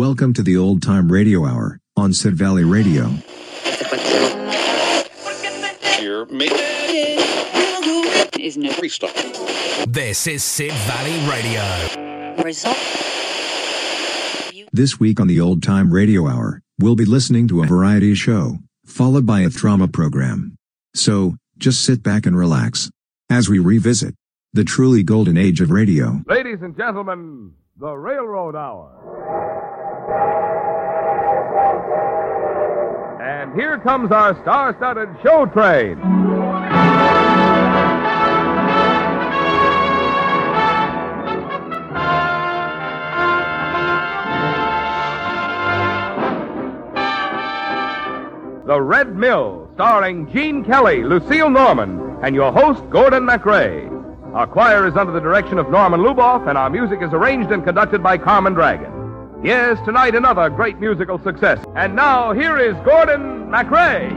Welcome to the Old Time Radio Hour on Sid Valley Radio. Here, make is no restart. This is Sid Valley Radio. This week on the Old Time Radio Hour, we'll be listening to a variety show, followed by a drama program. So, just sit back and relax as we revisit the truly golden age of radio. Ladies and gentlemen, the Railroad Hour. And here comes our star studded show train. The Red Mill, starring Gene Kelly, Lucille Norman, and your host, Gordon MacRae. Our choir is under the direction of Norman Luboff, and our music is arranged and conducted by Carmen Dragon. Yes, tonight another great musical success. And now, here is Gordon MacRae.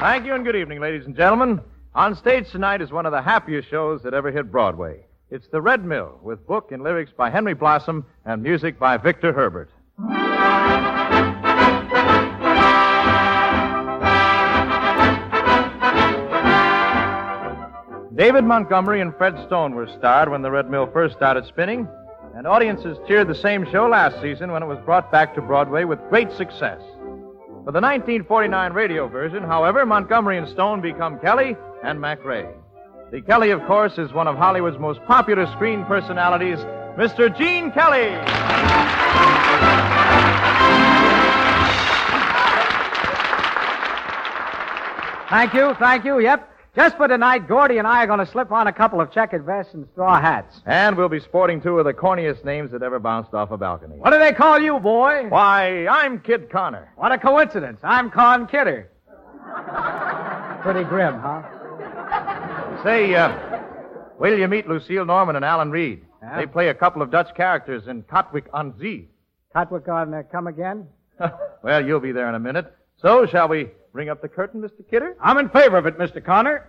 Thank you and good evening, ladies and gentlemen. On stage tonight is one of the happiest shows that ever hit Broadway. It's The Red Mill, with book and lyrics by Henry Blossom and music by Victor Herbert. David Montgomery and Fred Stone were starred when The Red Mill first started spinning, and audiences cheered the same show last season when it was brought back to Broadway with great success. For the 1949 radio version, however, Montgomery and Stone become Kelly and MacRae. The Kelly, of course, is one of Hollywood's most popular screen personalities, Mr. Gene Kelly. Thank you, thank you. Yep. Just for tonight, Gordy and I are going to slip on a couple of checkered vests and straw hats. And we'll be sporting two of the corniest names that ever bounced off a balcony. What do they call you, boy? Why, I'm Kid Connor. What a coincidence. I'm Con Kidder. Pretty grim, huh? Say, uh, wait till you meet Lucille Norman and Alan Reed. They play a couple of Dutch characters in Katwijk on Zee. Cotwick on uh, come again? well, you'll be there in a minute. So, shall we bring up the curtain, Mr. Kidder? I'm in favor of it, Mr. Connor.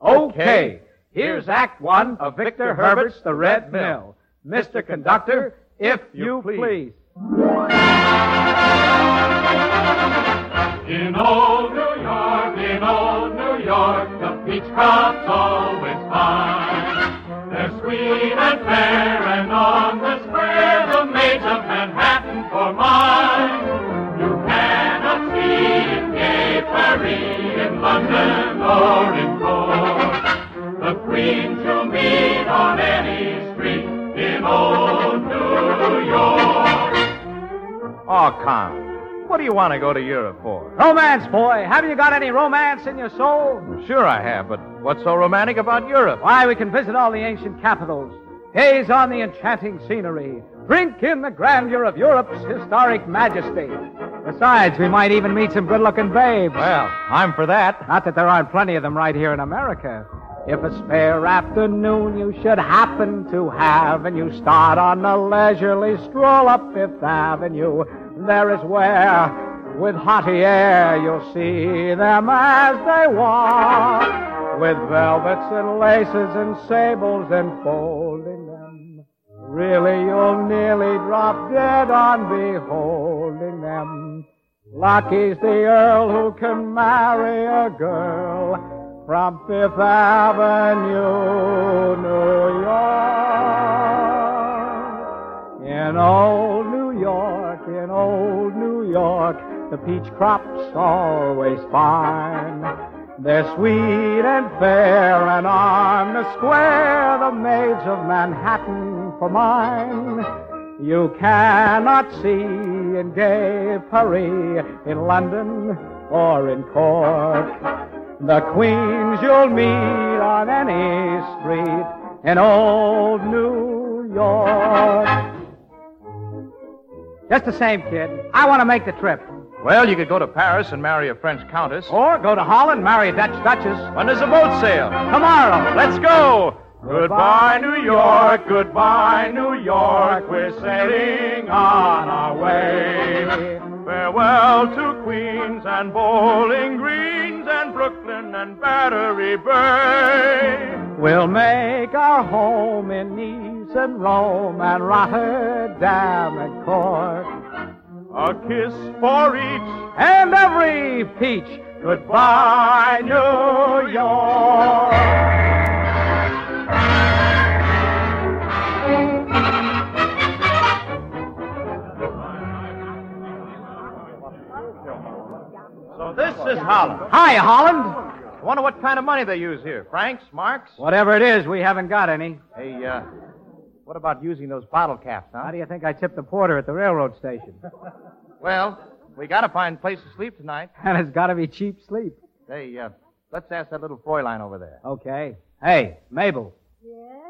Okay. Here's Act One of Victor Herbert's The Red Mill. Mr. Conductor, if you please. In old New York, in old New York, the peach crop's always fine. They're sweet and fair, and on the square, the maids of Manhattan in London, or. The queens you'll meet on any street in old New York. Oh, Con. What do you want to go to Europe for? Romance, boy. Haven't you got any romance in your soul? Sure I have, but what's so romantic about Europe? Why, we can visit all the ancient capitals, gaze on the enchanting scenery, drink in the grandeur of Europe's historic majesty. Besides, we might even meet some good-looking babes. Well, I'm for that. Not that there aren't plenty of them right here in America. If a spare afternoon you should happen to have, and you start on a leisurely stroll up Fifth Avenue, there is where, with haughty air, you'll see them as they walk, with velvets and laces and sables enfolding them. Really, you'll nearly drop dead on beholding them. Lucky's the Earl who can marry a girl from Fifth Avenue, New York. In old New York, in old New York, the peach crop's always fine. They're sweet and fair, and on the square, the maids of Manhattan for mine. You cannot see in gay Paris, in London, or in Cork. The queens you'll meet on any street in old New York. Just the same, kid. I want to make the trip. Well, you could go to Paris and marry a French countess. Or go to Holland, and marry a Dutch duchess. When does the boat sail? Tomorrow. Let's go. Goodbye, New York. Goodbye, New York. We're sailing on our way. Farewell to Queens and Bowling Greens and Brooklyn and Battery Bay. We'll make our home in Nice and Rome and Rotterdam and Cork. A kiss for each And every peach. Goodbye, New York. So this is Holland. Hi, Holland. I Wonder what kind of money they use here. Francs, marks? Whatever it is, we haven't got any. Hey, uh, what about using those bottle caps, huh? How do you think I tipped the porter at the railroad station? Well, we gotta find a place to sleep tonight. And it's got to be cheap sleep. Hey, uh, let's ask that little Fräulein over there. Okay. Hey, Mabel. Yes?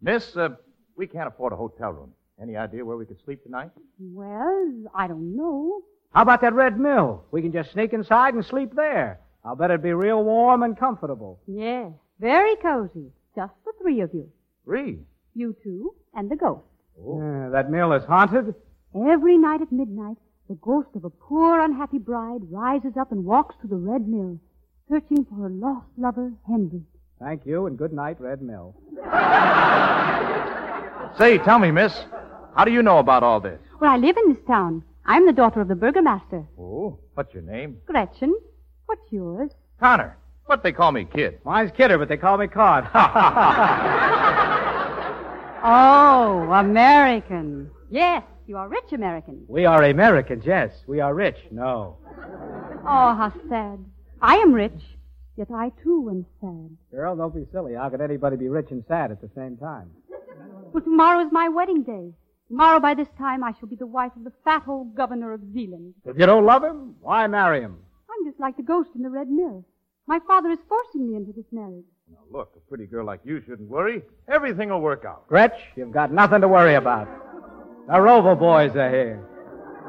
Miss, uh, we can't afford a hotel room. Any idea where we could sleep tonight? Well, I don't know. How about that red mill? We can just sneak inside and sleep there. I'll bet it'd be real warm and comfortable. Yes, very cozy. Just the three of you. Three. You two and the ghost. Uh, that mill is haunted. Every night at midnight, the ghost of a poor, unhappy bride rises up and walks to the Red Mill, searching for her lost lover, Henry. Thank you, and good night, Red Mill. Say, tell me, miss, how do you know about all this? Well, I live in this town. I'm the daughter of the burgomaster. Oh, what's your name? Gretchen, what's yours? Connor. But they call me Kid. Mine's Kidder, but they call me Cod. Oh, American. Yes, you are rich American. we are Americans, yes. We are rich. No. Oh, how sad. I am rich, yet I too am sad. Girl, don't be silly. How could anybody be rich and sad at the same time? Well, tomorrow is my wedding day. Tomorrow, by this time, I shall be the wife of the fat old governor of Zealand. If you don't love him, why marry him? I'm just like the ghost in the Red Mill. My father is forcing me into this marriage. Now, look, a pretty girl like you shouldn't worry. Everything will work out. Gretch, you've got nothing to worry about. The Rover boys are here.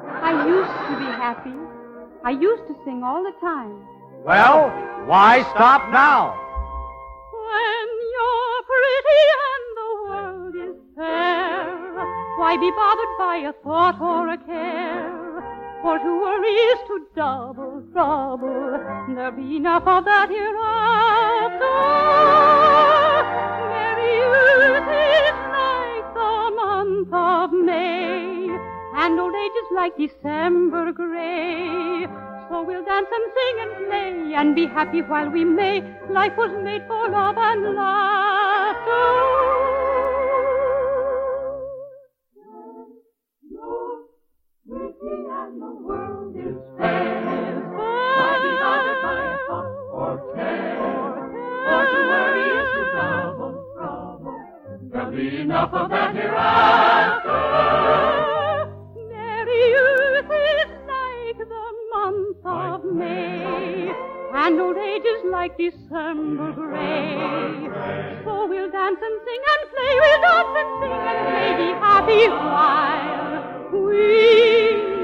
I used to be happy. I used to sing all the time. Well, why stop now? When you're pretty and the world is fair, why be bothered by a thought or a care? For worry is to double trouble. There'll be enough of that hereafter. Merry youth is like the month of May, and old age is like December gray. So we'll dance and sing and play and be happy while we may. Life was made for love and laughter. Enough of that hereafter. Merry youth is like the month of May, and old age is like December gray. So we'll dance and sing and play, we'll dance and sing and play, be happy while we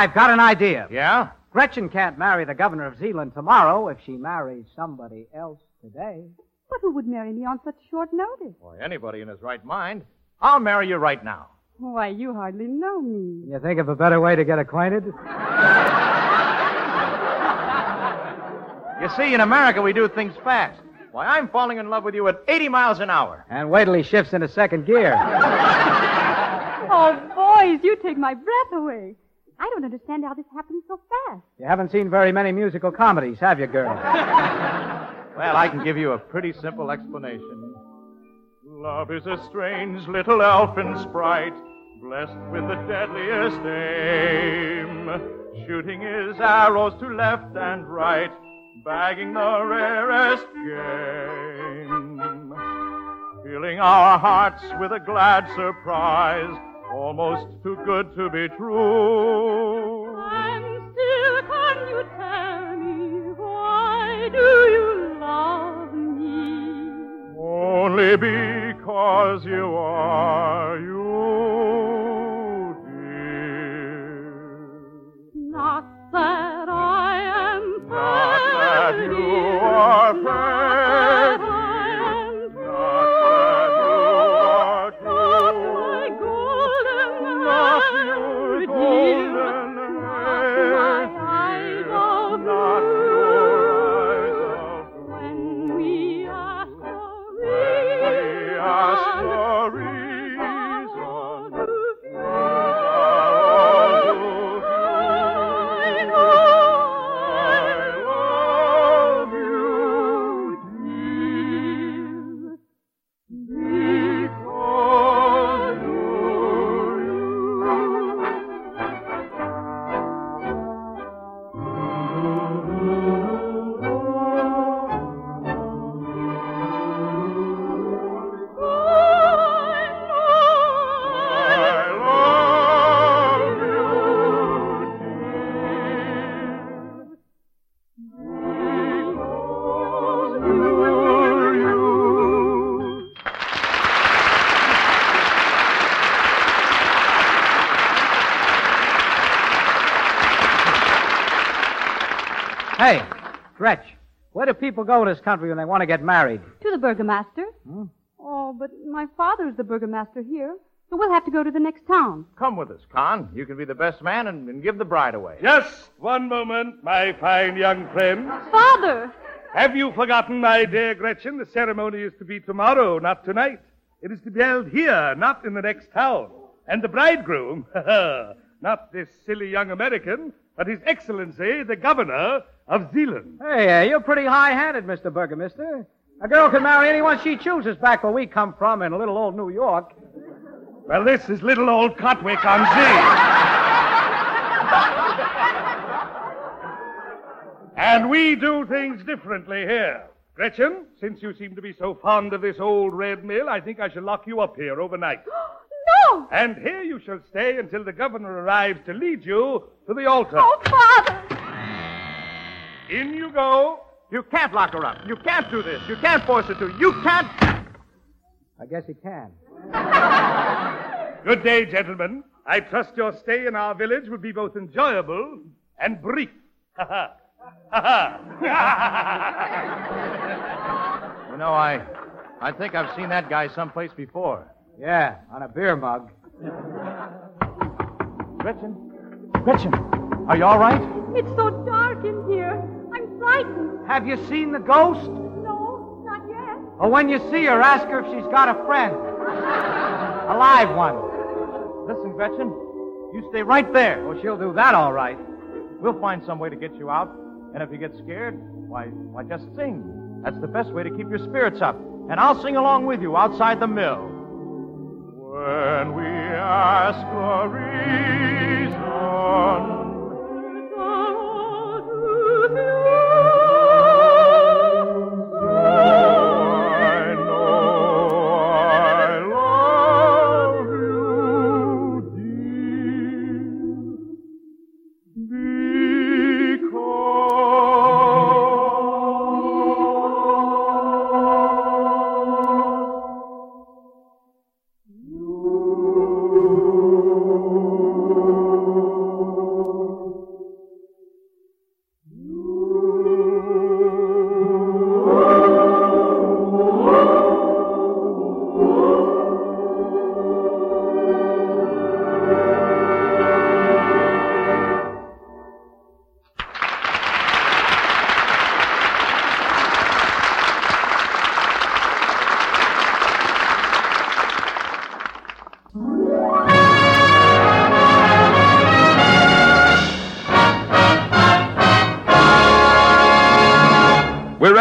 I've got an idea. Yeah? Gretchen can't marry the governor of Zealand tomorrow if she marries somebody else today. But who would marry me on such short notice? Boy, anybody in his right mind. I'll marry you right now. Why, you hardly know me. Can you think of a better way to get acquainted? You see, in America, we do things fast. Why, I'm falling in love with you at 80 miles an hour. And wait till he shifts into second gear. Oh, boys, you take my breath away. I don't understand how this happened so fast. You haven't seen very many musical comedies, have you, girl? Well, I can give you a pretty simple explanation. Love is a strange little elfin sprite, blessed with the deadliest aim, shooting his arrows to left and right, bagging the rarest game, filling our hearts with a glad surprise, almost too good to be true. And still, can you tell me why do you love me? Only because you are you, dear. Not that I am Not that you are do people go in this country when they want to get married? To the burgomaster. Hmm? Oh, but my father's the burgomaster here, so we'll have to go to the next town. Come with us, Con. You can be the best man and, and give the bride away. Just one moment, my fine young friend. Father! Have you forgotten, my dear Gretchen? The ceremony is to be tomorrow, not tonight. It is to be held here, not in the next town. And the bridegroom, not this silly young American, but His Excellency, the Governor of Zealand. Hey, uh, you're pretty high-handed, Mr. Burgomaster. A girl can marry anyone she chooses back where we come from in little old New York. Well, this is little old Katwijk on Zee. and we do things differently here. Gretchen, since you seem to be so fond of this old red mill, I think I shall lock you up here overnight. No! And here you shall stay until the governor arrives to lead you to the altar. Oh, Father! In you go. You can't lock her up. You can't do this. You can't force her to. You can't. I guess he can. Good day, gentlemen. I trust your stay in our village will be both enjoyable and brief. Ha ha. Ha ha. You know, I, I think I've seen that guy someplace before. Yeah, on a beer mug. Gretchen? Gretchen, are you all right? It's so dark in here. Frightened. Have you seen the ghost? No, not yet. Or when you see her, ask her if she's got a friend. A live one. Listen, Gretchen, you stay right there. Well, she'll do that all right. We'll find some way to get you out. And if you get scared, why, why, just sing. That's the best way to keep your spirits up. And I'll sing along with you outside the mill. When we ask a reason,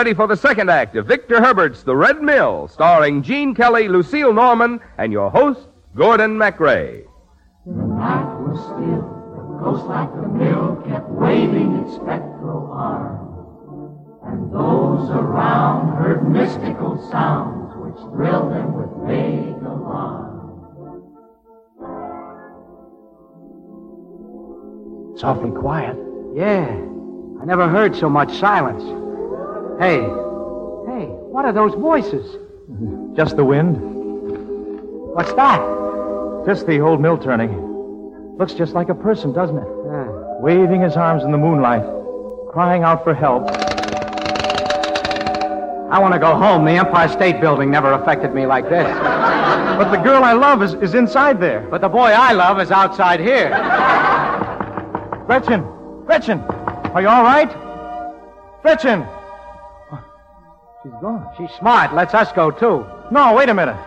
ready for the second act of Victor Herbert's The Red Mill, starring Gene Kelly, Lucille Norman, and your host, Gordon MacRae. The night was still. The ghost like the mill kept waving its spectral arm. And those around heard mystical sounds which thrilled them with vague alarm. It's awfully quiet. Yeah. I never heard so much silence. Hey. Hey, what are those voices? Just the wind. What's that? Just the old mill turning. Looks just like a person, doesn't it? Yeah. Waving his arms in the moonlight, crying out for help. I want to go home. The Empire State Building never affected me like this. But the girl I love is, is inside there. But the boy I love is outside here. Gretchen! Gretchen! Are you all right? Gretchen! She's gone. She's smart. Lets us go, too. No, wait a minute.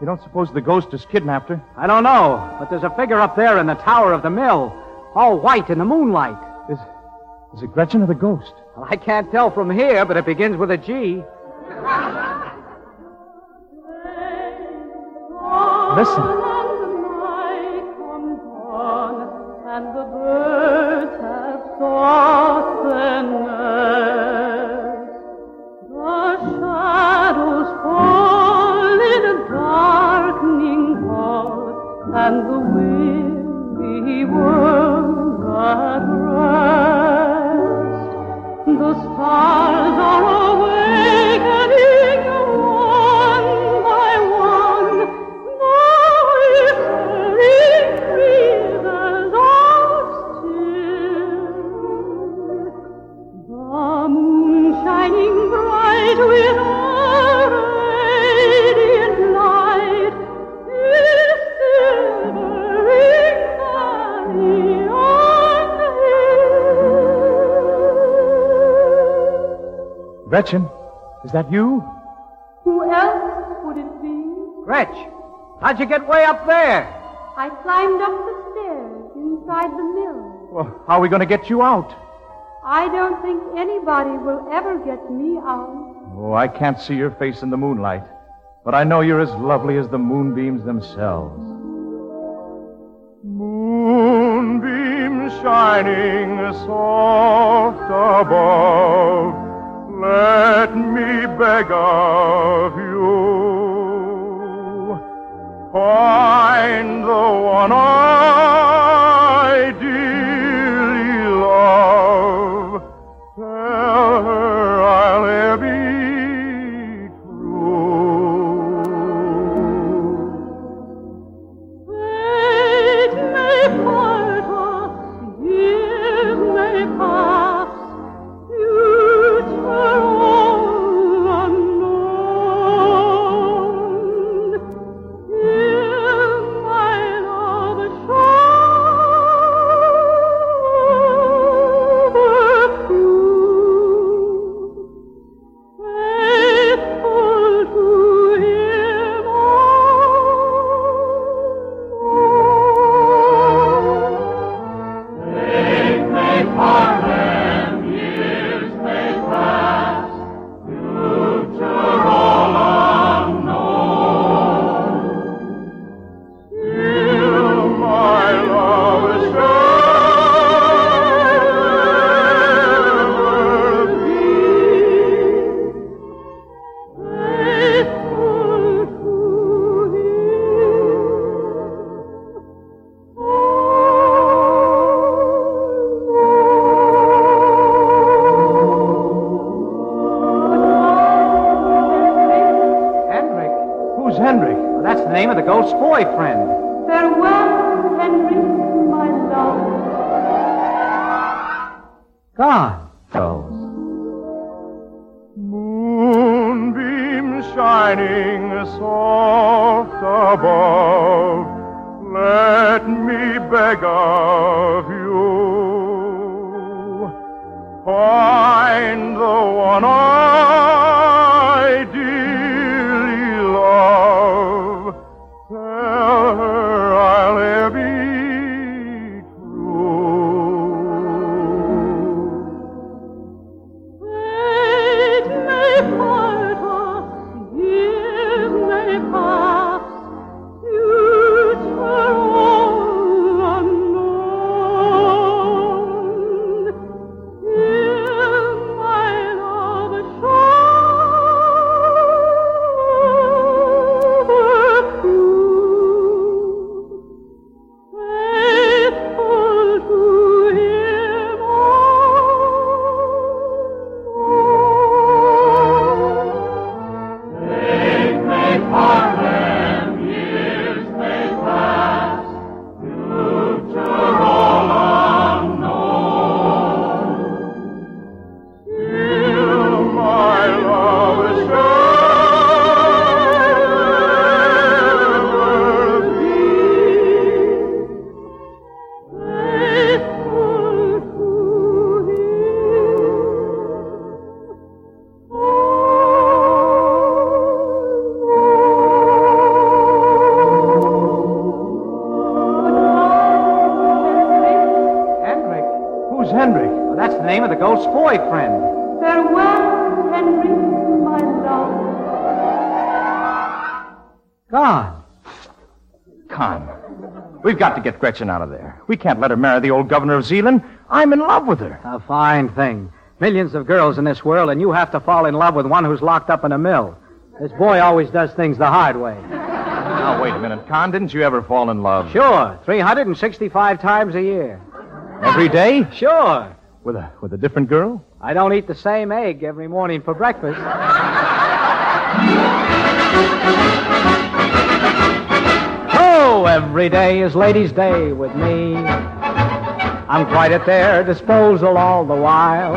You don't suppose the ghost has kidnapped her? I don't know, but there's a figure up there in the tower of the mill, all white in the moonlight. Is, is it Gretchen or the ghost? Well, I can't tell from here, but it begins with a G. Listen. And the birds have sought their nest. Gretchen, is that you? Who else would it be? Gretch, how'd you get way up there? I climbed up the stairs inside the mill. Well, how are we going to get you out? I don't think anybody will ever get me out. Oh, I can't see your face in the moonlight, but I know you're as lovely as the moonbeams themselves. Moonbeams shining soft above, let me beg of you. Find the one I dearly Gretchen out of there. We can't let her marry the old governor of Zealand. I'm in love with her. A fine thing. Millions of girls in this world, and you have to fall in love with one who's locked up in a mill. This boy always does things the hard way. Now, wait a minute, Con. Didn't you ever fall in love? Sure, 365 times a year. Every day? Sure. With a with a different girl? I don't eat the same egg every morning for breakfast. Every day is ladies' day with me. I'm quite at their disposal all the while.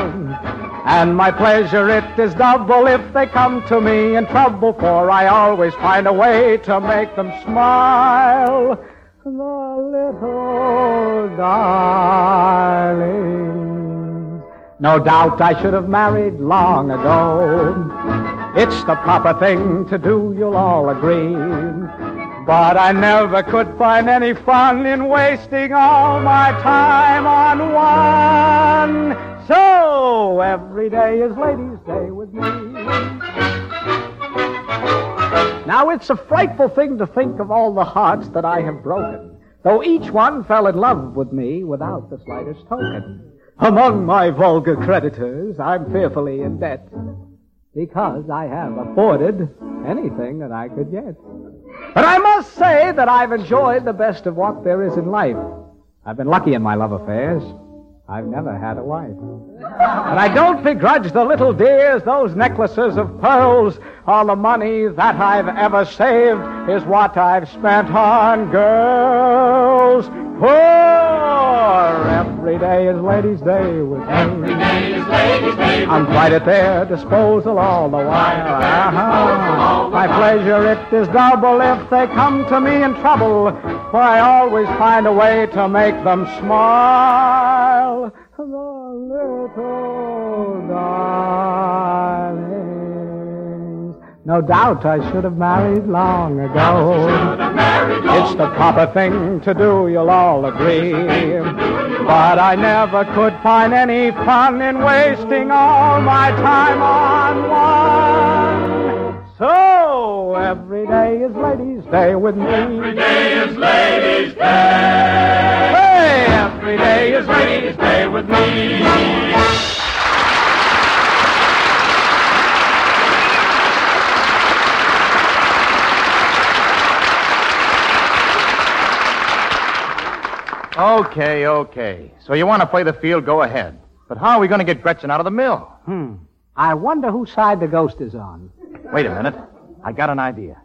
And my pleasure it is double if they come to me in trouble, for I always find a way to make them smile. The little darlings. No doubt I should have married long ago. It's the proper thing to do, you'll all agree. But I never could find any fun in wasting all my time on one. So every day is ladies' day with me. Now it's a frightful thing to think of all the hearts that I have broken, though each one fell in love with me without the slightest token. Among my vulgar creditors, I'm fearfully in debt because I have afforded anything that I could get. But I must say that I've enjoyed the best of what there is in life. I've been lucky in my love affairs. I've never had a wife. And I don't begrudge the little dears those necklaces of pearls. All the money that I've ever saved is what I've spent on girls. For every day is ladies' day with me. Every day is ladies' day. I'm quite at their disposal all the while. Uh-huh. My pleasure it is double if they come to me in trouble, for I always find a way to make them smile. The little darlings. No doubt I should have married long ago. It's the proper thing to do, you'll all agree. But I never could find any fun in wasting all my time on one. So every day is ladies' day with me. Every day is ladies' day. Hey, every day is ladies' day with me. Okay, okay. So you want to play the field? Go ahead. But how are we going to get Gretchen out of the mill? Hmm. I wonder whose side the ghost is on. Wait a minute. I got an idea.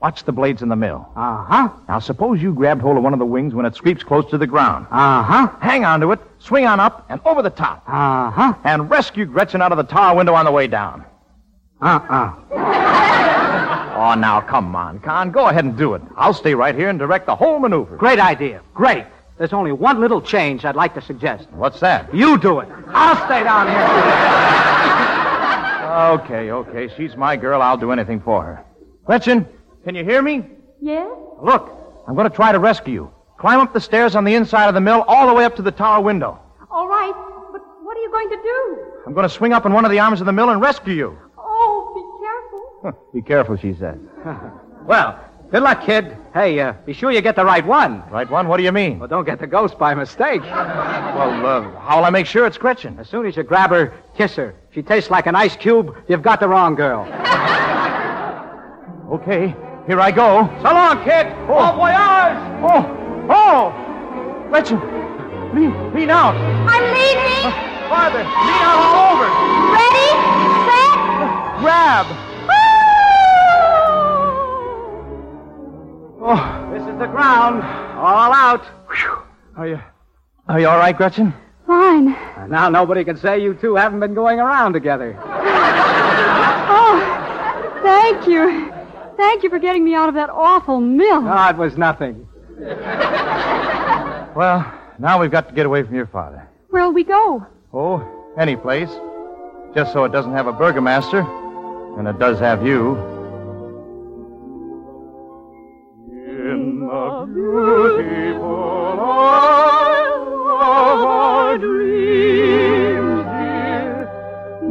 Watch the blades in the mill. Uh huh. Now, suppose you grabbed hold of one of the wings when it sweeps close to the ground. Uh huh. Hang on to it, swing on up, and over the top. Uh huh. And rescue Gretchen out of the tower window on the way down. Uh uh. Oh, now, come on, Con. Go ahead and do it. I'll stay right here and direct the whole maneuver. Great idea. Great. There's only one little change I'd like to suggest. What's that? You do it. I'll stay down here. Okay, okay. She's my girl. I'll do anything for her. Gretchen, can you hear me? Yes? Look, I'm going to try to rescue you. Climb up the stairs on the inside of the mill all the way up to the tower window. All right, but what are you going to do? I'm going to swing up in one of the arms of the mill and rescue you. Oh, be careful. Be careful, she said. well, good luck, kid. Hey, uh, be sure you get the right one. Right one? What do you mean? Well, don't get the ghost by mistake. Well, uh, how'll I make sure it's Gretchen? As soon as you grab her, kiss her. She tastes like an ice cube. You've got the wrong girl. Okay, here I go. So long, kid. Oh. Au voyage. Oh, oh! Gretchen, lean, lean out. I'm leaning. Uh, Farther, lean out all over. Ready, set, Grab. woo! Oh, This is the ground. All out. are you, are you all right, Gretchen? Fine. And now nobody can say you two haven't been going around together. Oh, thank you. Thank you for getting me out of that awful mill. No, it was nothing. well, now we've got to get away from your father. Where'll we go? Oh, any place. Just so it doesn't have a burgomaster. And it does have you. In the beautiful of our dreams, dear,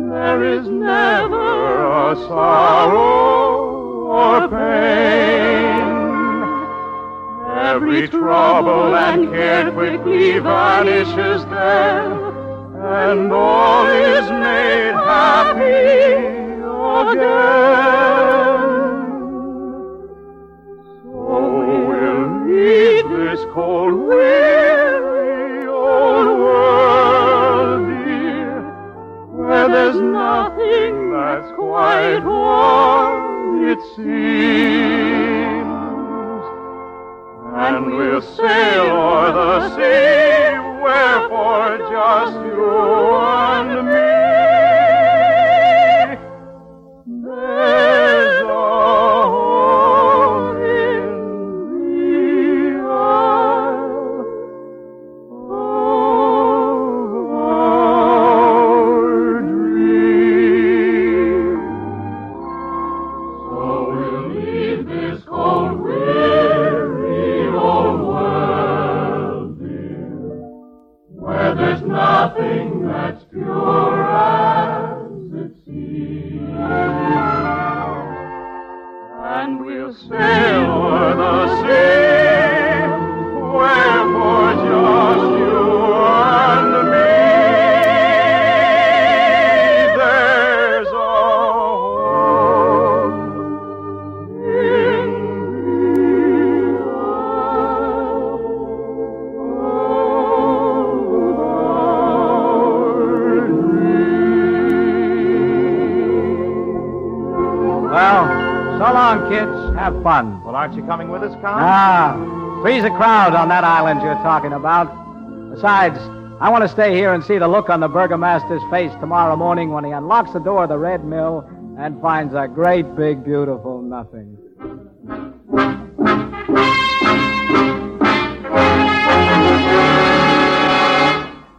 there is never a sorrow or pain. Every trouble and care quickly vanishes there, and all is made happy again. So we'll meet this cold weary old world, dear, where there's nothing that's quite warm it seems. And we'll sail o'er the sea, wherefore just you and me. Crowd on that island you're talking about. Besides, I want to stay here and see the look on the burgomaster's face tomorrow morning when he unlocks the door of the Red Mill and finds a great, big, beautiful nothing.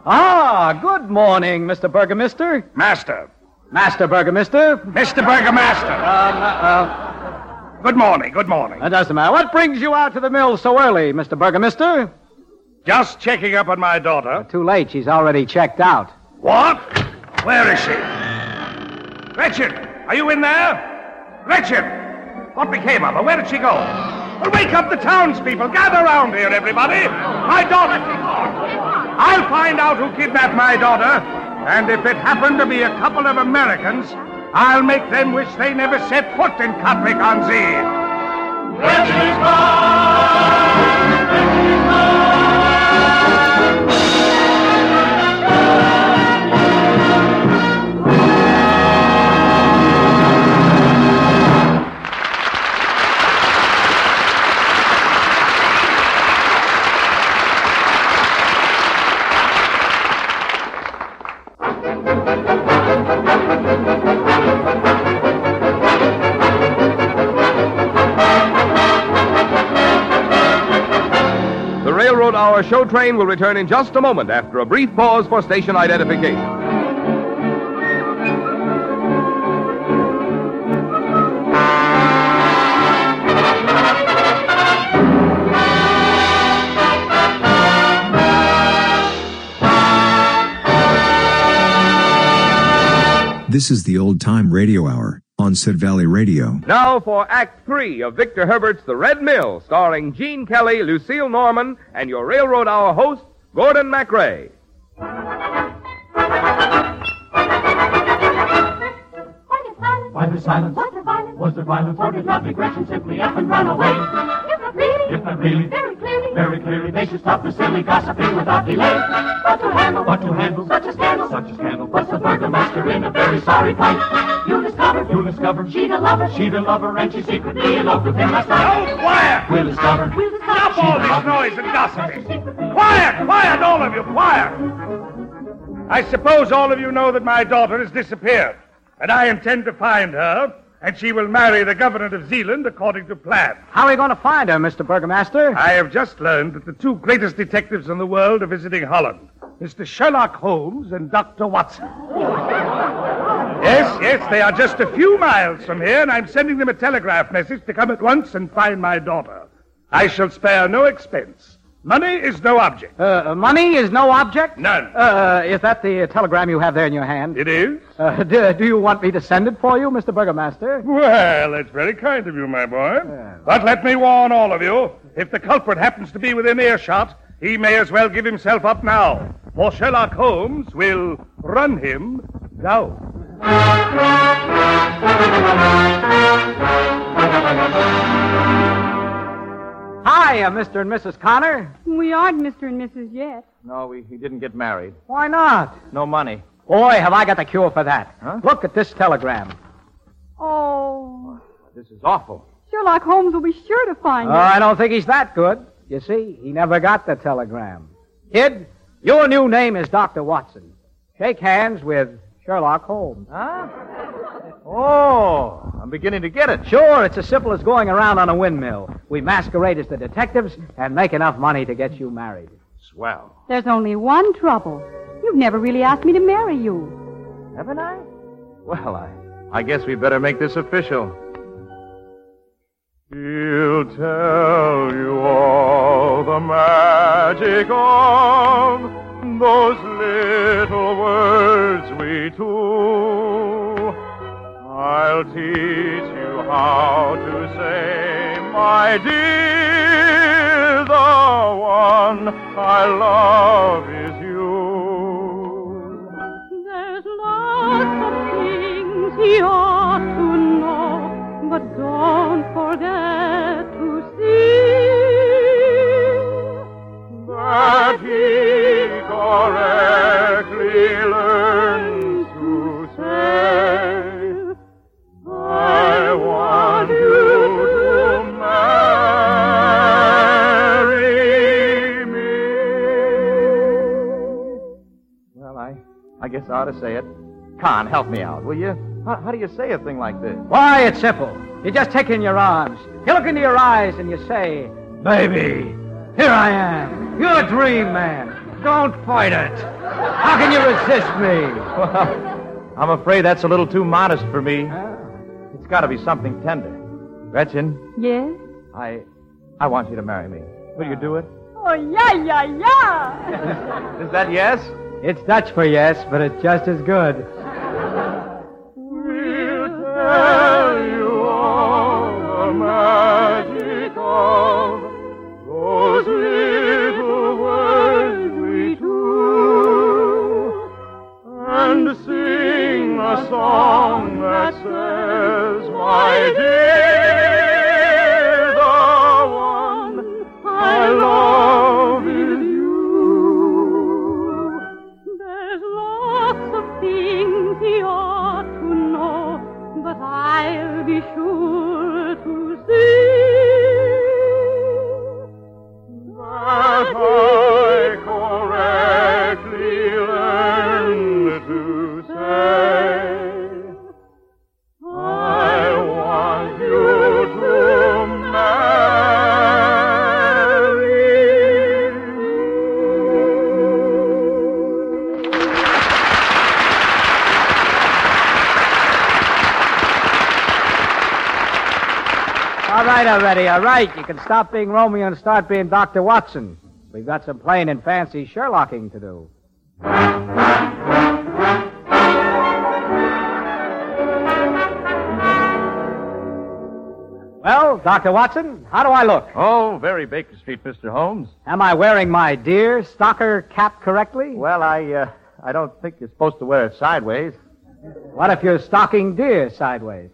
Ah, good morning, Mr. Burgomaster. Master. Master Burgomaster. Mr. Burgomaster. Um, uh, Good morning, good morning. that doesn't matter. What brings you out to the mill so early, Mr. Burgomaster? Just checking up on my daughter. Too late. She's already checked out. What? Where is she? Gretchen, are you in there? Gretchen! What became of her? Where did she go? Well, wake up the townspeople. Gather round here, everybody. My daughter. I'll find out who kidnapped my daughter. And if it happened to be a couple of Americans, I'll make them wish they never set foot in on Sea. The Train will return in just a moment after a brief pause for station identification. This is the old time radio hour on Sid Valley Radio. Now for Act Three of Victor Herbert's The Red Mill, starring Gene Kelly, Lucille Norman, and your Railroad Hour host, Gordon MacRae. Why the silence? Was there violence? Was there violence or did lovely Gretchen simply up and run away? If not really, If not really, very clearly, very clearly, they should stop the silly gossiping without delay. but to handle, What to handle? such a scandal, Such a scandal puts the burgomaster in a very sorry plight. you discover, You'll discover she'd a lover, she'd a lover and she secretly eloped with him last night. Oh, quiet! We'll discover. we'll discover, Stop all this noise and gossiping. Quiet, quiet, all of you, quiet. I suppose all of you know that my daughter has disappeared, and I intend to find her, and she will marry the governor of Zealand according to plan. How are we going to find her, Mr. Burgomaster? I have just learned that the two greatest detectives in the world are visiting Holland Mr. Sherlock Holmes and Dr. Watson. Yes, yes, they are just a few miles from here, and I'm sending them a telegraph message to come at once and find my daughter. I shall spare no expense. Money is no object. Uh, money is no object? None. Uh, is that the uh, telegram you have there in your hand? It is? Uh, do, do you want me to send it for you, Mr. Burgomaster? Well, that's very kind of you, my boy. But let me warn all of you if the culprit happens to be within earshot, he may as well give himself up now, for Sherlock Holmes will run him down. Hi, uh, Mr. and Mrs. Connor. We aren't Mr. and Mrs. yet. No, we, he didn't get married. Why not? No money. Boy, have I got the cure for that. Huh? Look at this telegram. Oh, This is awful. Sherlock Holmes will be sure to find Oh, it. I don't think he's that good. You see, he never got the telegram. Kid, your new name is Dr. Watson. Shake hands with Sherlock Holmes. Huh? Oh, I'm beginning to get it. Sure, it's as simple as going around on a windmill. We masquerade as the detectives and make enough money to get you married. Swell. There's only one trouble. You've never really asked me to marry you. Haven't I? Well, I, I guess we better make this official. He'll tell you all the magic of those little I'll teach you how to say, my dear, the one I love is you. There's lots of things he ought to know, but don't forget to see that he I guess I ought to say it. Con, help me out, will you? How, how do you say a thing like this? Why, it's simple. You just take in your arms. You look into your eyes and you say, Baby, here I am. You're a dream man. Don't fight it. How can you resist me? Well, I'm afraid that's a little too modest for me. It's got to be something tender. Gretchen, Yes? I, I want you to marry me. Will you do it? Oh, yeah, yeah, yeah. Is that yes? It's Dutch for yes, but it's just as good. Right. You can stop being Romeo and start being Dr. Watson. We've got some plain and fancy Sherlocking to do. Well, Dr. Watson, how do I look? Oh, very Baker Street, Mr. Holmes. Am I wearing my deer stalker cap correctly? Well, I, uh, I don't think you're supposed to wear it sideways. What if you're stalking deer sideways?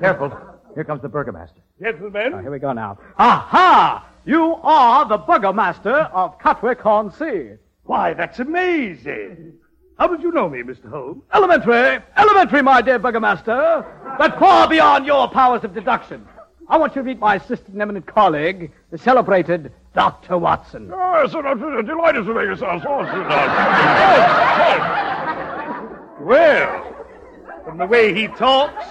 Careful. Here comes the burgomaster. Gentlemen, Oh, here we go now. Aha! You are the burgomaster of Katwijk on Zee. why, that's amazing. How did you know me, Mr. Holmes? Elementary, elementary, my dear burgomaster, but far beyond your powers of deduction. I want you to meet my assistant and eminent colleague, the celebrated Dr. Watson. Oh, sir, I'm delighted to make yourself so Well, from the way he talks,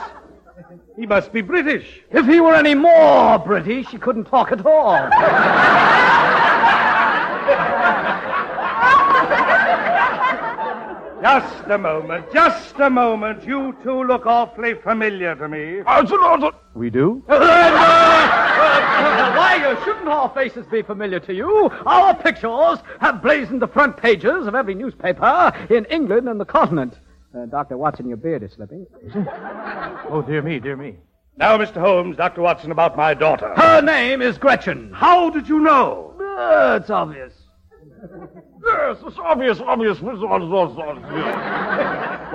he must be British. If he were any more British, he couldn't talk at all. Just a moment, just a moment. You two look awfully familiar to me. We do? Why uh, shouldn't our faces be familiar to you? Our pictures have blazoned the front pages of every newspaper in England and the continent. Uh, Dr. Watson, your beard is slipping. Oh, dear me, dear me. Now, Mr. Holmes, Dr. Watson, about my daughter. Her name is Gretchen. How did you know? Uh, it's obvious. Yes, it's obvious, obvious. What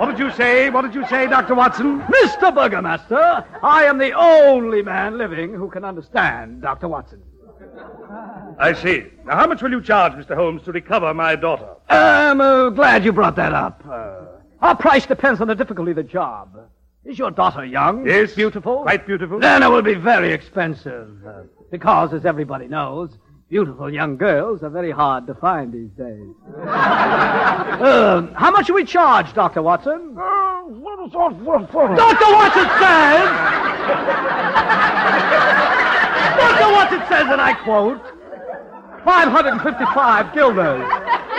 did you say? What did you say, Dr. Watson? Mr. Burgomaster, I am the only man living who can understand Dr. Watson. I see. Now, how much will you charge, Mr. Holmes, to recover my daughter? I'm uh, glad you brought that up. Uh, our price depends on the difficulty of the job. Is your daughter young? Yes. Beautiful? Quite beautiful. Then it will be very expensive. Uh, because, as everybody knows, beautiful young girls are very hard to find these days. uh, how much do we charge, Dr. Watson? Dr. Watson says. Dr. Watson says, and I quote, 555 guilders.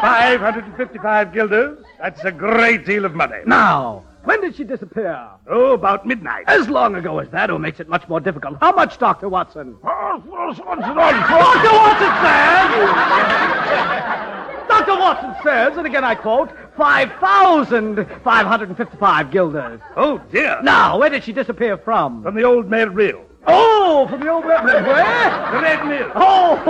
555 guilders? That's a great deal of money. Now, when did she disappear? Oh, about midnight. As long ago as that, who makes it much more difficult. How much, Dr. Watson? Oh, oh, Dr. Watson says. Dr. Watson says, and again I quote, 5,555 guilders. Oh, dear. Now, where did she disappear from? From the old Mayor Reel. Oh, from the old Red Mill. Where? The Red Mill. Oh!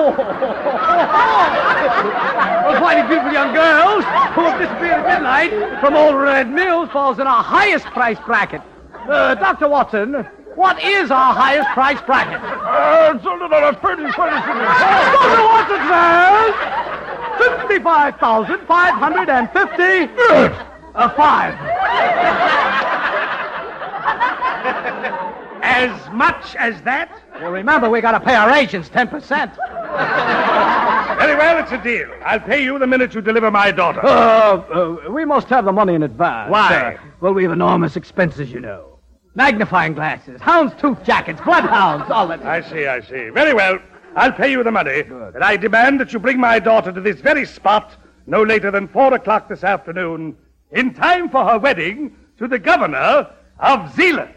Those whitey beautiful young girls who have disappeared at midnight from old Red Mill falls in our highest price bracket. Uh, Dr. Watson, what is our highest price bracket? Uh, it's only a little pretty, pretty, Dr. Watson says 55,550. Uh, five. As much as that? Well, remember, we got to pay our agents 10%. Very well, it's a deal. I'll pay you the minute you deliver my daughter. Uh, uh, we must have the money in advance. Why? Uh, well, we have enormous expenses, you know. Magnifying glasses, houndstooth jackets, bloodhounds, all that. I see, I see. Very well. I'll pay you the money. But I demand that you bring my daughter to this very spot no later than four o'clock this afternoon, in time for her wedding to the governor of Zealand.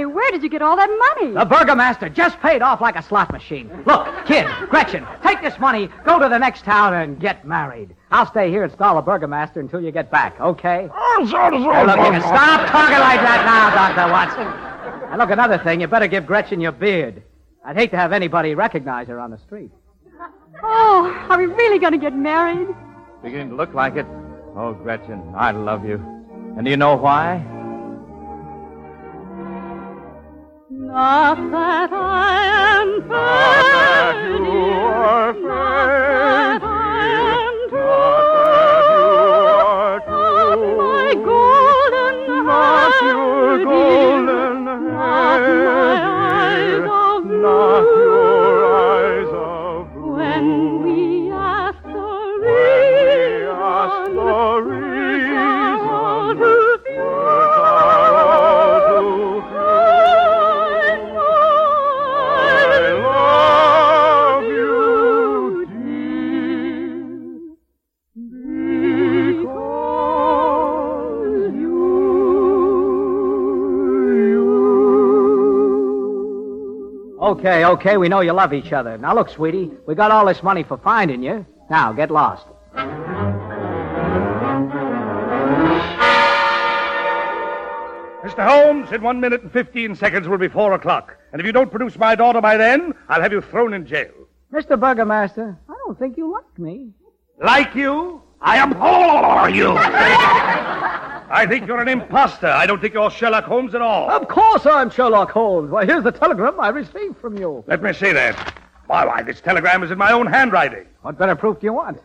My, where did you get all that money? The burgomaster just paid off like a slot machine. Look, kid, Gretchen, take this money, go to the next town, and get married. I'll stay here and stall the burgomaster until you get back, okay? Oh, now, look, you can stop talking like that now, Dr. Watson. And look, another thing, you better give Gretchen your beard. I'd hate to have anybody recognize her on the street. Oh, are we really going to get married? Beginning to look like it. Oh, Gretchen, I love you. And do you know why? Not that I am fair, dear, not that I am not my golden Not your hair, golden dear, not my eyes of blue. Okay, okay, we know you love each other. Now, look, sweetie, we got all this money for finding you. Now, get lost. Mr. Holmes, in one minute and 15 seconds will be four o'clock. And if you don't produce my daughter by then, I'll have you thrown in jail. Mr. Burgomaster, I don't think you like me. Like you, I abhor you. I think you're an impostor. I don't think you're Sherlock Holmes at all. Of course I'm Sherlock Holmes. Why, here's the telegram I received from you. Let me see that. Why, why, this telegram is in my own handwriting. What better proof do you want?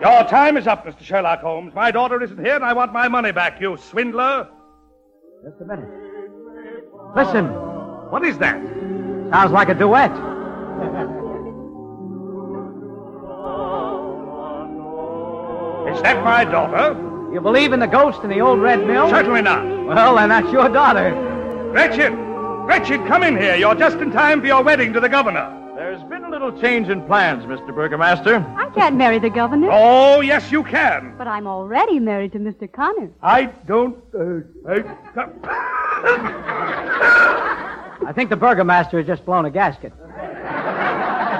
Your time is up, Mr. Sherlock Holmes. My daughter isn't here, and I want my money back, you swindler. Just a minute. Listen, What is that? sounds like a duet. Is that my daughter? You believe in the ghost in the old red mill? Certainly not. Well, then that's your daughter. Gretchen! Gretchen, come in here. You're just in time for your wedding to the governor. There's been a little change in plans, Mr. Burgomaster. I can't marry the governor. Oh, yes, you can. But I'm already married to Mr. Connor. I don't. Uh, I, I think the burgomaster has just blown a gasket.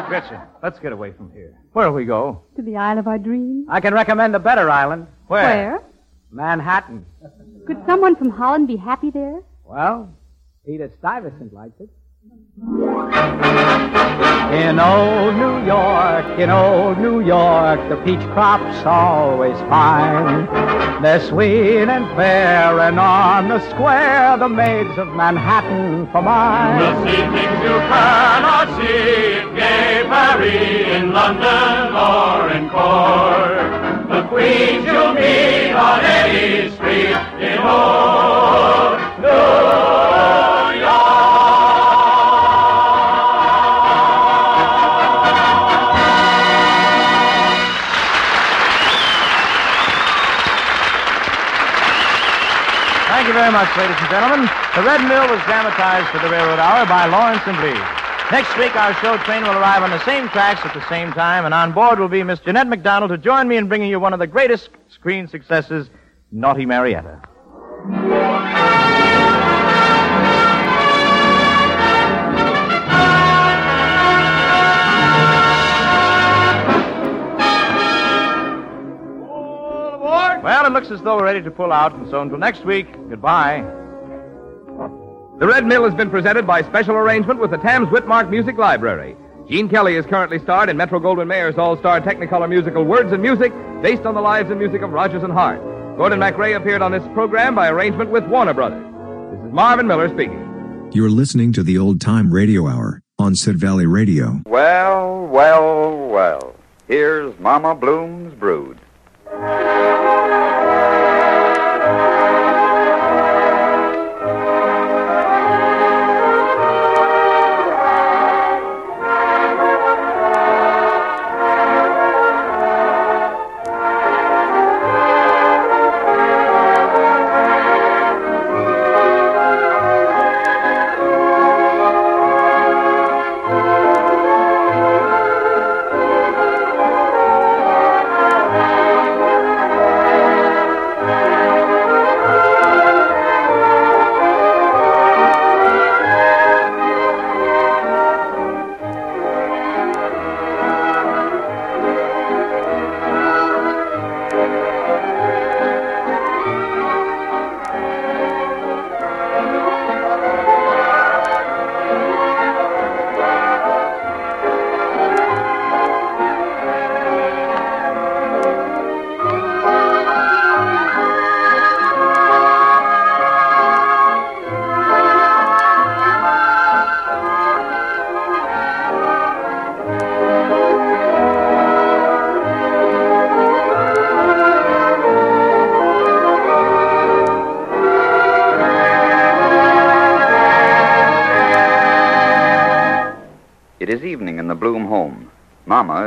Gretchen, let's get away from here. Where'll we go? To the Isle of our dreams. I can recommend a better island. Where? Manhattan. Could someone from Holland be happy there? Well, Peter Stuyvesant likes it. In old New York, in old New York, the peach crop's always fine. They're sweet and fair, and on the square, the maids of Manhattan for mine. You'll see things you cannot see in gay Paris, in London or in Cork. The you'll meet on any street in New York. Thank you very much, ladies and gentlemen. The Red Mill was dramatized for the Railroad Hour by Lawrence and Lee. Next week, our show train will arrive on the same tracks at the same time, and on board will be Miss Jeanette MacDonald to join me in bringing you one of the greatest screen successes, Naughty Marietta. Well, it looks as though we're ready to pull out, and so until next week, goodbye. The Red Mill has been presented by special arrangement with the Tams Witmark Music Library. Gene Kelly is currently starred in Metro Goldwyn Mayer's all-star Technicolor musical Words and Music, based on the lives and music of Rodgers and Hart. Gordon MacRae appeared on this program by arrangement with Warner Brothers. This is Marvin Miller speaking. You're listening to the Old Time Radio Hour on Sid Valley Radio. Well, well, well. Here's Mama Bloom's brood.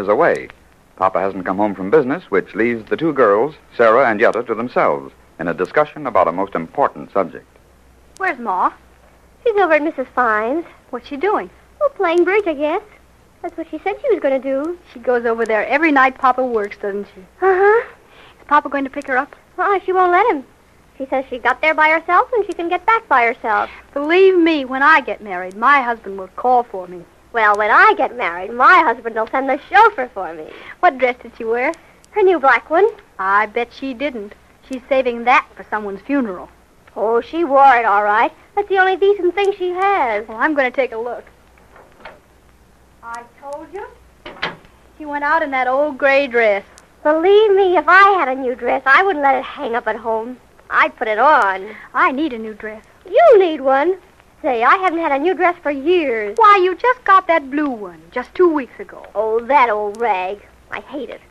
Is away. Papa hasn't come home from business, which leaves the two girls, Sarah and Yetta, to themselves in a discussion about a most important subject. Where's Ma? She's over at Mrs. Fine's. What's she doing? Oh, playing bridge, I guess. That's what she said she was going to do. She goes over there every night Papa works, doesn't she? Uh-huh. Is Papa going to pick her up? Uh-uh, she won't let him. She says she got there by herself and she can get back by herself. Believe me, when I get married, my husband will call for me. Well, when I get married, my husband will send the chauffeur for me. What dress did she wear? Her new black one. I bet she didn't. She's saving that for someone's funeral. Oh, she wore it all right. That's the only decent thing she has. Well, I'm going to take a look. I told you. She went out in that old gray dress. Believe me, if I had a new dress, I wouldn't let it hang up at home. I'd put it on. I need a new dress. You need one. Say, I haven't had a new dress for years. Why, you just got that blue one just two weeks ago. Oh, that old rag. I hate it.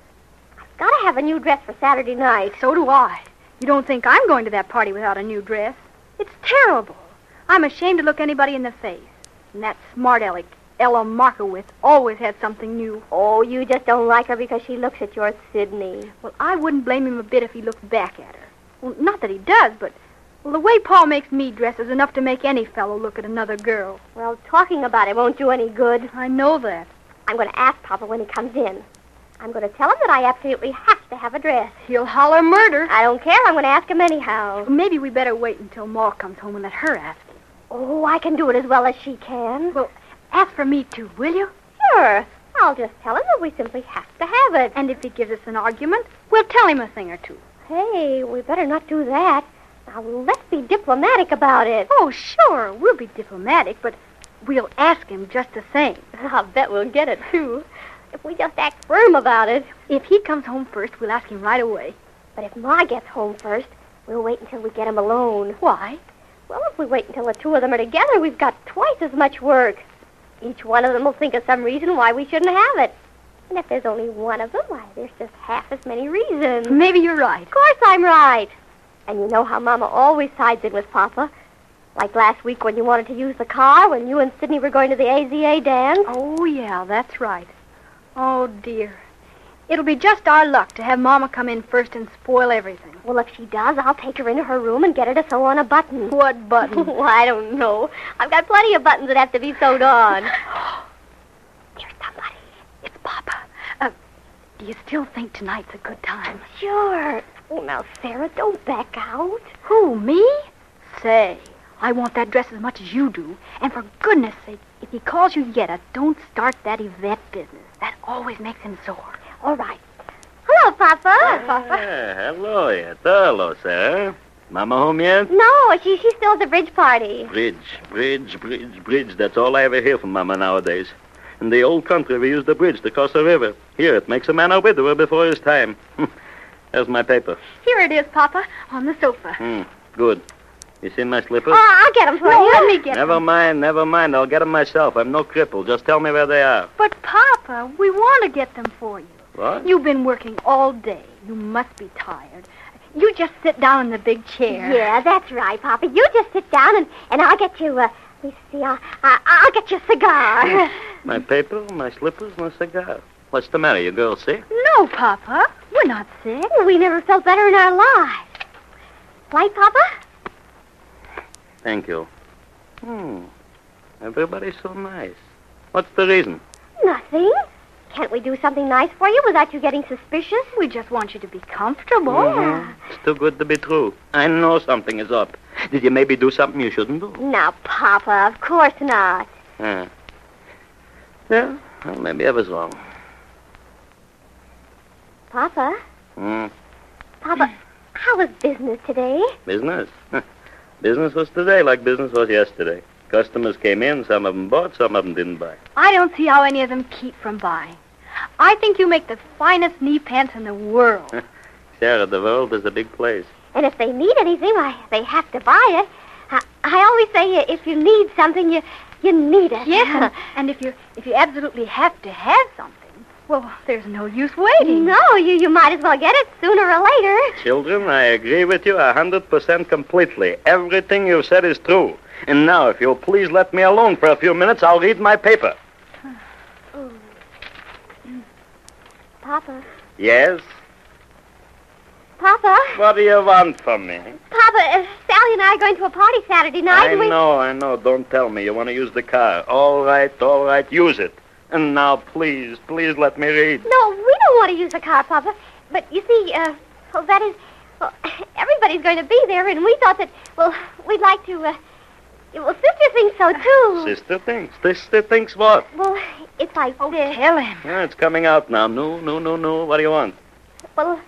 I've got to have a new dress for Saturday night. So do I. You don't think I'm going to that party without a new dress? It's terrible. I'm ashamed to look anybody in the face. And that smart aleck, Ella Markowitz, always had something new. Oh, you just don't like her because she looks at your Sydney. Well, I wouldn't blame him a bit if he looked back at her. Well, not that he does, but well, the way Paul makes me dress is enough to make any fellow look at another girl. Well, talking about it won't do any good. I know that. I'm going to ask Papa when he comes in. I'm going to tell him that I absolutely have to have a dress. He'll holler murder. I don't care. I'm going to ask him anyhow. Maybe we better wait until Ma comes home and let her ask him. Oh, I can do it as well as she can. Well, ask for me too, will you? Sure. I'll just tell him that we simply have to have it. And if he gives us an argument, we'll tell him a thing or two. Hey, we better not do that. Now, let's be diplomatic about it. Oh, sure, we'll be diplomatic, but we'll ask him just the same. I'll bet we'll get it, too. If we just act firm about it. If he comes home first, we'll ask him right away. But if Ma gets home first, we'll wait until we get him alone. Why? Well, if we wait until the two of them are together, we've got twice as much work. Each one of them will think of some reason why we shouldn't have it. And if there's only one of them, why, there's just half as many reasons. Maybe you're right. Of course I'm right. And you know how Mama always sides in with Papa. Like last week when you wanted to use the car, when you and Sidney were going to the AZA dance. Oh, yeah, that's right. Oh, dear. It'll be just our luck to have Mama come in first and spoil everything. Well, if she does, I'll take her into her room and get her to sew on a button. What button? well, I don't know. I've got plenty of buttons that have to be sewed on. There's somebody. It's Papa. Uh, do you still think tonight's a good time? Sure. Oh, now, Sarah, don't back out. Who, me? Say, I want that dress as much as you do. And for goodness sake, if he calls you Yetta, don't start that Yvette business. That always makes him sore. All right. Hello, Papa. Hello, Papa. Hello, Yetta. Hello, Sarah. Mama home yet? No, she, she's still at the bridge party. Bridge, bridge, bridge, bridge. That's all I ever hear from Mama nowadays. In the old country, we used the bridge to cross the river. Here, it makes a man a widower before his time. There's my paper. Here it is, Papa, on the sofa. Hmm, good. You see my slippers? Oh, I'll get them for No, you. let me get never them. Never mind, never mind. I'll get them myself. I'm no cripple. Just tell me where they are. But, Papa, we want to get them for you. What? You've been working all day. You must be tired. You just sit down in the big chair. Yeah, that's right, Papa. You just sit down and, and I'll get you, uh, let me see, I'll, I- I'll get you a cigar. My paper, my slippers, and a cigar. What's the matter? You girls sick? No, Papa. We're not sick. we never felt better in our lives. Right, Papa? Thank you. Hmm. Everybody's so nice. What's the reason? Nothing. Can't we do something nice for you without you getting suspicious? We just want you to be comfortable. Mhm. It's too good to be true. I know something is up. Did you maybe do something you shouldn't do? Now, Papa, of course not. Yeah. Yeah, well, maybe I was wrong. Papa, Hmm. Papa, how was business today? Business? Huh. Business was today like business was yesterday. Customers came in, some of them bought, some of them didn't buy. I don't see how any of them keep from buying. I think you make the finest knee pants in the world. Sarah, the world is a big place. And if they need anything, why, they have to buy it. I, I always say uh, if you need something, you you need it. Yes, and, and if you if you absolutely have to have something, well, there's no use waiting. No, you you might as well get it sooner or later. Children, I agree with you a hundred percent completely. Everything you've said is true. And now, if you'll please let me alone for a few minutes, I'll read my paper. Papa, Yes? Papa, What do you want from me? Papa, uh, Sally and I are going to a party Saturday night. I and we... know, I know. Don't tell me. You want to use the car. All right, all right. Use it. And now, please, please let me read. No, we don't want to use the car, Papa. But you see, uh, well, that is, well, everybody's going to be there, and we thought that, well, we'd like to, uh, well, Sister thinks so too. Sister thinks. Sister thinks what? Well, it's like Oh, this. tell him. Yeah, it's coming out now. No, no, no, no. What do you want? Well,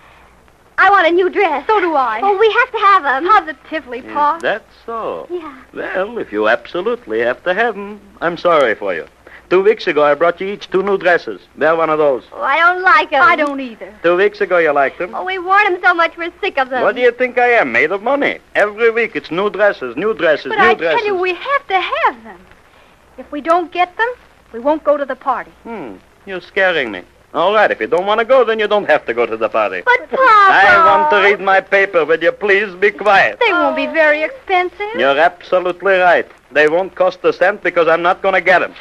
I want a new dress. So do I. Well, we have to have them. Positively, Pa. Is that so? Yeah. Well, if you absolutely have to have them, I'm sorry for you. Two weeks ago, I brought you each two new dresses. They're one of those. Oh, I don't like them. I don't either. Two weeks ago, you liked them. Oh, we wore them so much we're sick of them. What do you think I am? Made of money. Every week, it's new dresses, new dresses, But new I dresses. tell you, we have to have them. If we don't get them, we won't go to the party. Hmm, you're scaring me. All right, if you don't want to go, then you don't have to go to the party. But, Papa... I want to read my paper. Will you please be quiet? They won't be very expensive. You're absolutely right. They won't cost a cent because I'm not going to get them.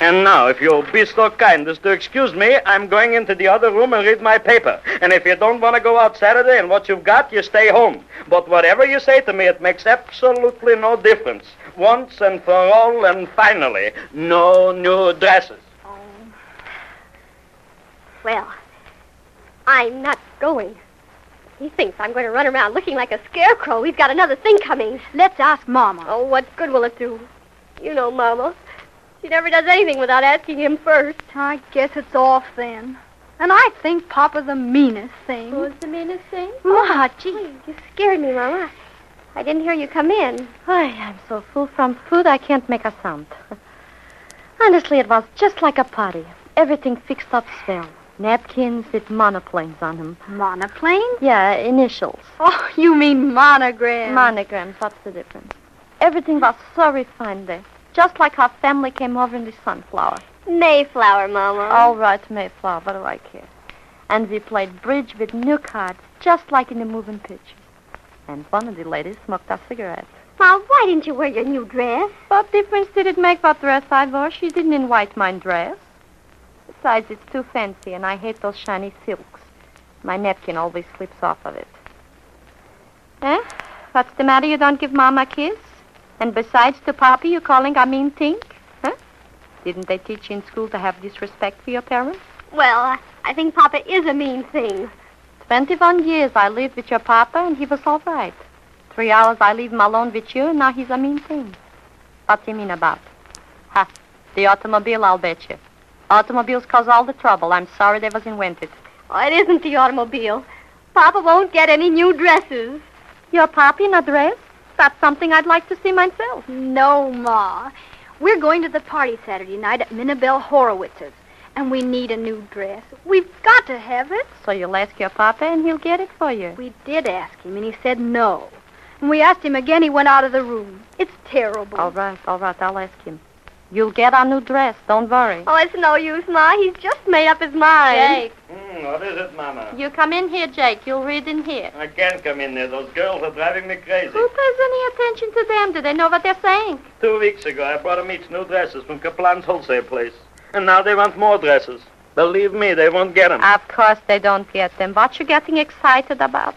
And now, if you'll be so kind as to excuse me, I'm going into the other room and read my paper. And if you don't want to go out Saturday and what you've got, you stay home. But whatever you say to me, it makes absolutely no difference. Once and for all and finally, no new dresses. Oh. Well, I'm not going. He thinks I'm going to run around looking like a scarecrow. He's got another thing coming. Let's ask Mama. Oh, what good will it do? You know, Mama. She never does anything without asking him first. I guess it's off then. And I think Papa's the meanest thing. Who's the meanest thing? Ma, oh, gee. You scared me, Mama. I didn't hear you come in. Ay, I'm so full from food I can't make a sound. Honestly, it was just like a party. Everything fixed up swell. Napkins with monoplanes on them. Monoplanes? Yeah, initials. Oh, you mean monograms. Monograms, what's the difference? Everything was so refined there. Just like our family came over in the sunflower. Mayflower, Mama. All right, Mayflower, what do I care? And we played bridge with new cards, just like in the moving pictures. And one of the ladies smoked a cigarette. Ma, why didn't you wear your new dress? What difference did it make what dress I wore? She didn't invite my dress. Besides, it's too fancy, and I hate those shiny silks. My napkin always slips off of it. Eh? What's the matter? You don't give Mama a kiss? And besides, to Papa, you're calling a mean thing? Huh? Didn't they teach you in school to have disrespect for your parents? Well, I think Papa is a mean thing. Twenty-one years I lived with your papa, and he was all right. Three hours I leave him alone with you, and now he's a mean thing. What's he mean about? Ha, the automobile, I'll bet you. Automobiles cause all the trouble. I'm sorry they was invented. Oh, it isn't the automobile. Papa won't get any new dresses. Your papa in a dress? That's something I'd like to see myself. No, Ma. We're going to the party Saturday night at Minabelle Horowitz's, and we need a new dress. We've got to have it. So you'll ask your papa, and he'll get it for you. We did ask him, and he said no. And we asked him again, he went out of the room. It's terrible. All right, all right, I'll ask him. You'll get a new dress, don't worry. Oh, it's no use, Ma. He's just made up his mind. Jake, Hmm, what is it, Mama? you come in here, Jake. You'll read in here. I can't come in there. Those girls are driving me crazy. Who pays any attention to them? Do they know what they're saying? Two weeks ago, I brought them each new dresses from Kaplan's wholesale place. And now they want more dresses. Believe me, they won't get them. Of course they don't get them. What you getting excited about?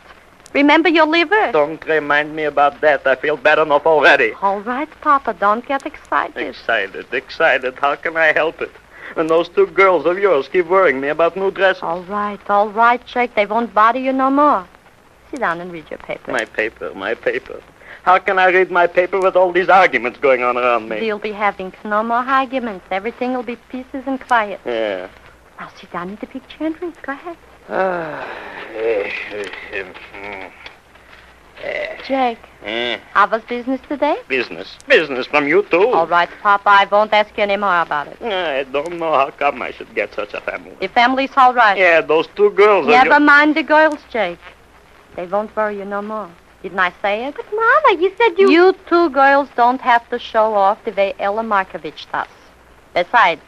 Remember your liver? Don't remind me about that. I feel bad enough already. All right, Papa, don't get excited. Excited, excited. How can I help it? And those two girls of yours keep worrying me about new dresses. All right, all right, Jake. They won't bother you no more. Sit down and read your paper. My paper, my paper. How can I read my paper with all these arguments going on around me? You'll be having no more arguments. Everything will be pieces and quiet. Yeah. Now sit down in the picture and read. Go ahead. Ah, eh, eh, eh, Jake, eh. how was business today? Business. Business from you, too. All right, Papa. I won't ask you any more about it. I don't know how come I should get such a family. The family's all right. Yeah, those two girls of Never yours. mind the girls, Jake. They won't worry you no more. Didn't I say it? But, Mama, you said you... You two girls don't have to show off the way Ella Markovich does. Besides,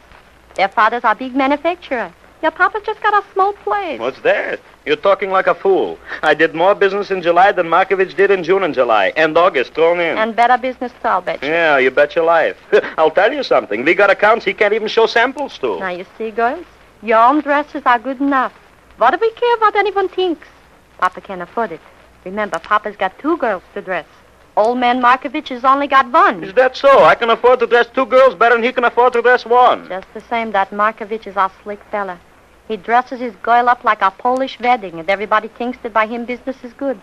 their father's a big manufacturer. Your papa's just got a small place. What's that? You're talking like a fool. I did more business in July than Markovich did in June and July, and August thrown in. And better business too, I'll bet you. Yeah, you bet your life. I'll tell you something. We got accounts he can't even show samples to. Now, you see, girls, your own dresses are good enough. What do we care what anyone thinks? Papa can't afford it. Remember, Papa's got two girls to dress. Old man Markovich has only got one. Is that so? I can afford to dress two girls better than he can afford to dress one. Just the same, that Markovich is a slick fella. He dresses his girl up like a Polish wedding, and everybody thinks that by him business is good.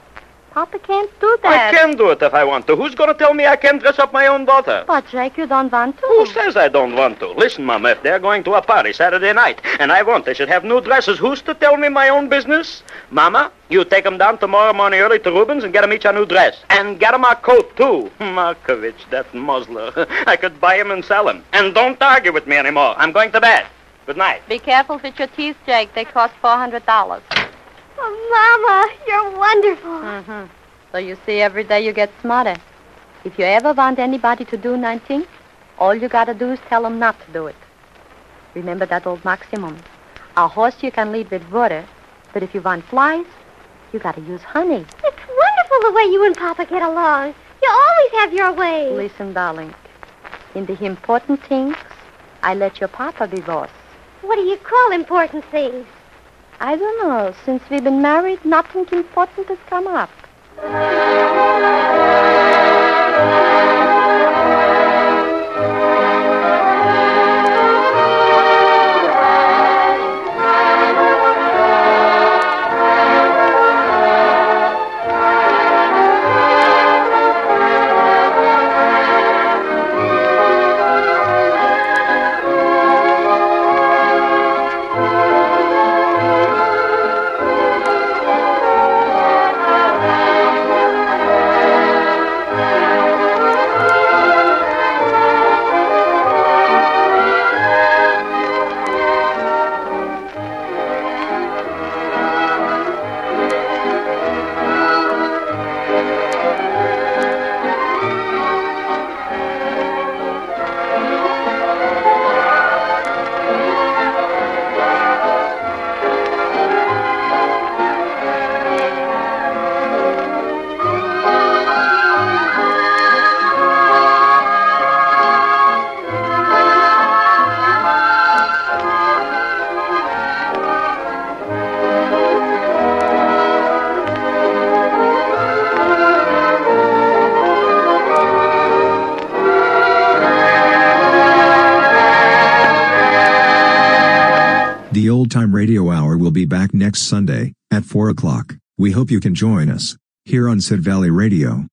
Papa can't do that. I can do it if I want to. Who's going to tell me I can't dress up my own daughter? But, Jake, you don't want to. Who says I don't want to? Listen, Mama, if they're going to a party Saturday night and I want they should have new dresses, who's to tell me my own business? Mama, you take 'em down tomorrow morning early to Rubens and get 'em each a new dress. And get 'em a coat, too. Markovich, that muzzler. I could buy him and sell him. And don't argue with me anymore. I'm going to bed. Good night. Be careful with your teeth, Jake. They cost $400. Oh, Mama, you're wonderful. Mm-hmm. So you see, every day you get smarter. If you ever want anybody to do nothing, all you gotta do is tell them not to do it. Remember that old maximum. A horse you can lead with water, but if you want flies, you gotta use honey. It's wonderful the way you and Papa get along. You always have your way. Listen, darling. In the important things, I let your papa be boss. What do you call important things? I don't know. Since we've been married, nothing important has come up. Next Sunday, at 4 o'clock. We hope you can join us, here on Sid Valley Radio.